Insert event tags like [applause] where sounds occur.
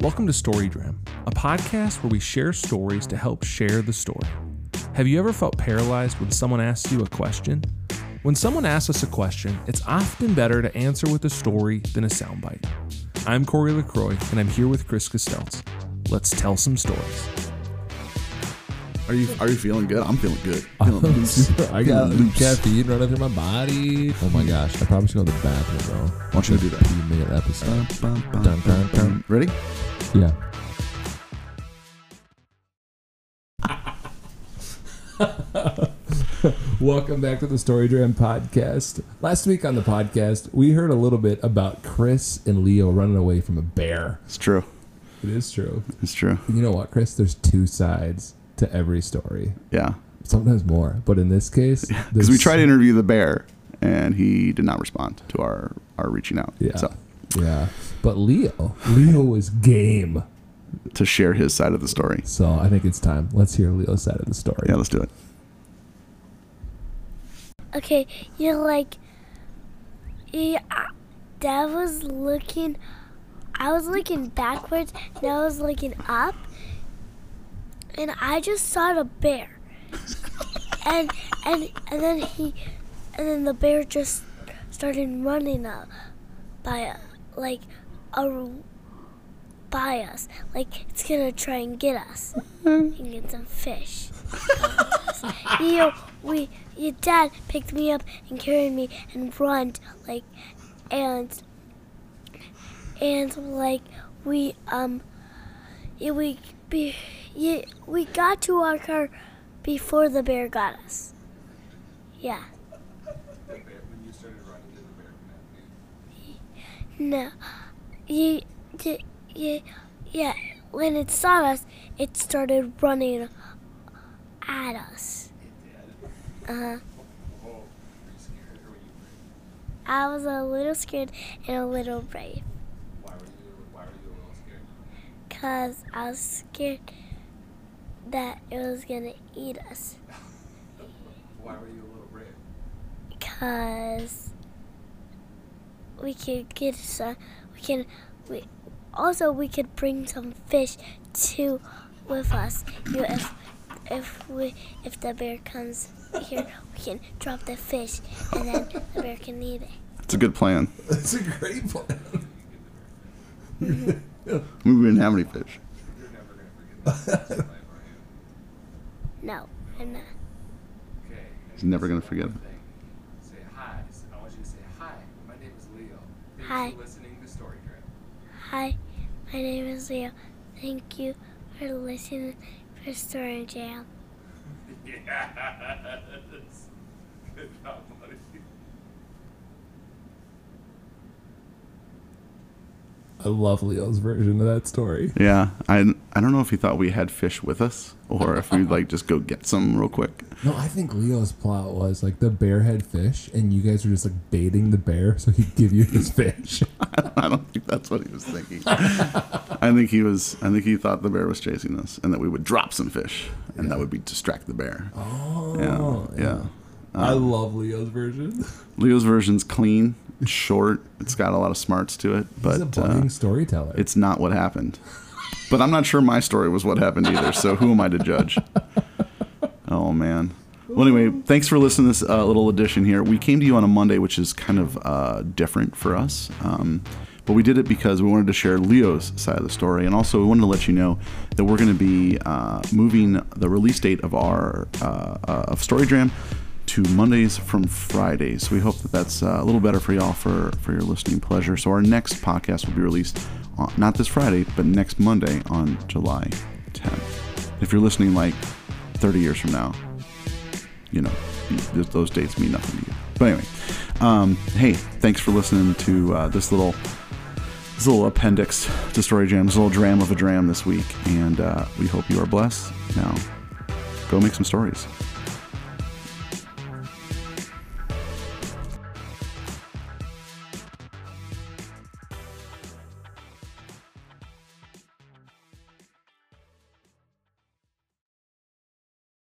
Welcome to Story Dram, a podcast where we share stories to help share the story. Have you ever felt paralyzed when someone asks you a question? When someone asks us a question, it's often better to answer with a story than a soundbite. I'm Corey LaCroix, and I'm here with Chris Costels. Let's tell some stories. Are you are you feeling good? I'm feeling good. [laughs] Feeling loose. I got loose. caffeine running through my body. Oh my gosh! I probably should go to the bathroom, bro. Why don't you go do that? Few minute episode. Bum, bum, Dun, dun, dun. Ready? Yeah. [laughs] Welcome back to the Story Dram podcast. Last week on the podcast, we heard a little bit about Chris and Leo running away from a bear. It's true. It is true. It's true. You know what, Chris? There's two sides to every story. Yeah. Sometimes more, but in this case, [laughs] Because we tried to interview the bear and he did not respond to our our reaching out. Yeah. So Yeah, but Leo, Leo was game. to share his side of the story. So I think it's time. Let's hear Leo's side of the story. Yeah, let's do it. Okay, you're like, yeah, Dad was looking, I was looking backwards, and I was looking up, and I just saw the bear, and and and then he, and then the bear just started running up by, uh, like, a, by us, like it's gonna try and get us and get some fish. [laughs] you know, we, your dad picked me up and carried me and run like, and, and like we um, yeah, we be, yeah, we got to our car before the bear got us. Yeah. No, You, yeah, yeah, yeah. When it saw us, it started running at us. Uh huh. I was a little scared and a little brave. Why were you, why were you a little scared? Because I was scared that it was going to eat us. [laughs] Why were you a little brave? Because we could get some, we can, we, also we could bring some fish too with us. You, if, if we, if the bear comes here, we can drop the fish and then the bear can eat it. It's a good plan. [laughs] It's a great plan. [laughs] We didn't have any fish. You're never going to forget that. No, I'm not. He's never gonna forget it. Say hi. I want you to say hi. My name is Leo. Thanks Hi. for listening to Story Dram. Hi, my name is Leo. Thank you for listening for Story Jam. [laughs] Yes. [laughs] I love Leo's version of that story. Yeah. I I don't know if he thought we had fish with us or if we'd like just go get some real quick. No, I think Leo's plot was like the bear had fish, and you guys were just like baiting the bear so he'd give you his fish. [laughs] I don't think that's what he was thinking. I think he was. I think he thought the bear was chasing us, and that we would drop some fish, and that would be distract the bear. Oh, yeah, yeah. I love Leo's version. Leo's version's clean, short. It's got a lot of smarts to it, but He's a but uh, storyteller. it's not what happened. But I'm not sure my story was what happened either. So who am I to judge? Oh man. Well, anyway, thanks for listening to this uh, little edition here. We came to you on a Monday, which is kind of uh, different for us. Um, but we did it because we wanted to share Leo's side of the story, and also we wanted to let you know that we're going to be uh, moving the release date of our uh, uh, of Story Dram to Mondays from Fridays. So We hope that that's uh, a little better for y'all for for your listening pleasure. So our next podcast will be released on, not this Friday, but next Monday on July 10th. If you're listening like 30 years from now, you know, those dates mean nothing to you. But anyway, um, hey, thanks for listening to uh, this little this little appendix to Story Jam, this little dram of a dram this week, and uh, we hope you are blessed. Now, go make some stories.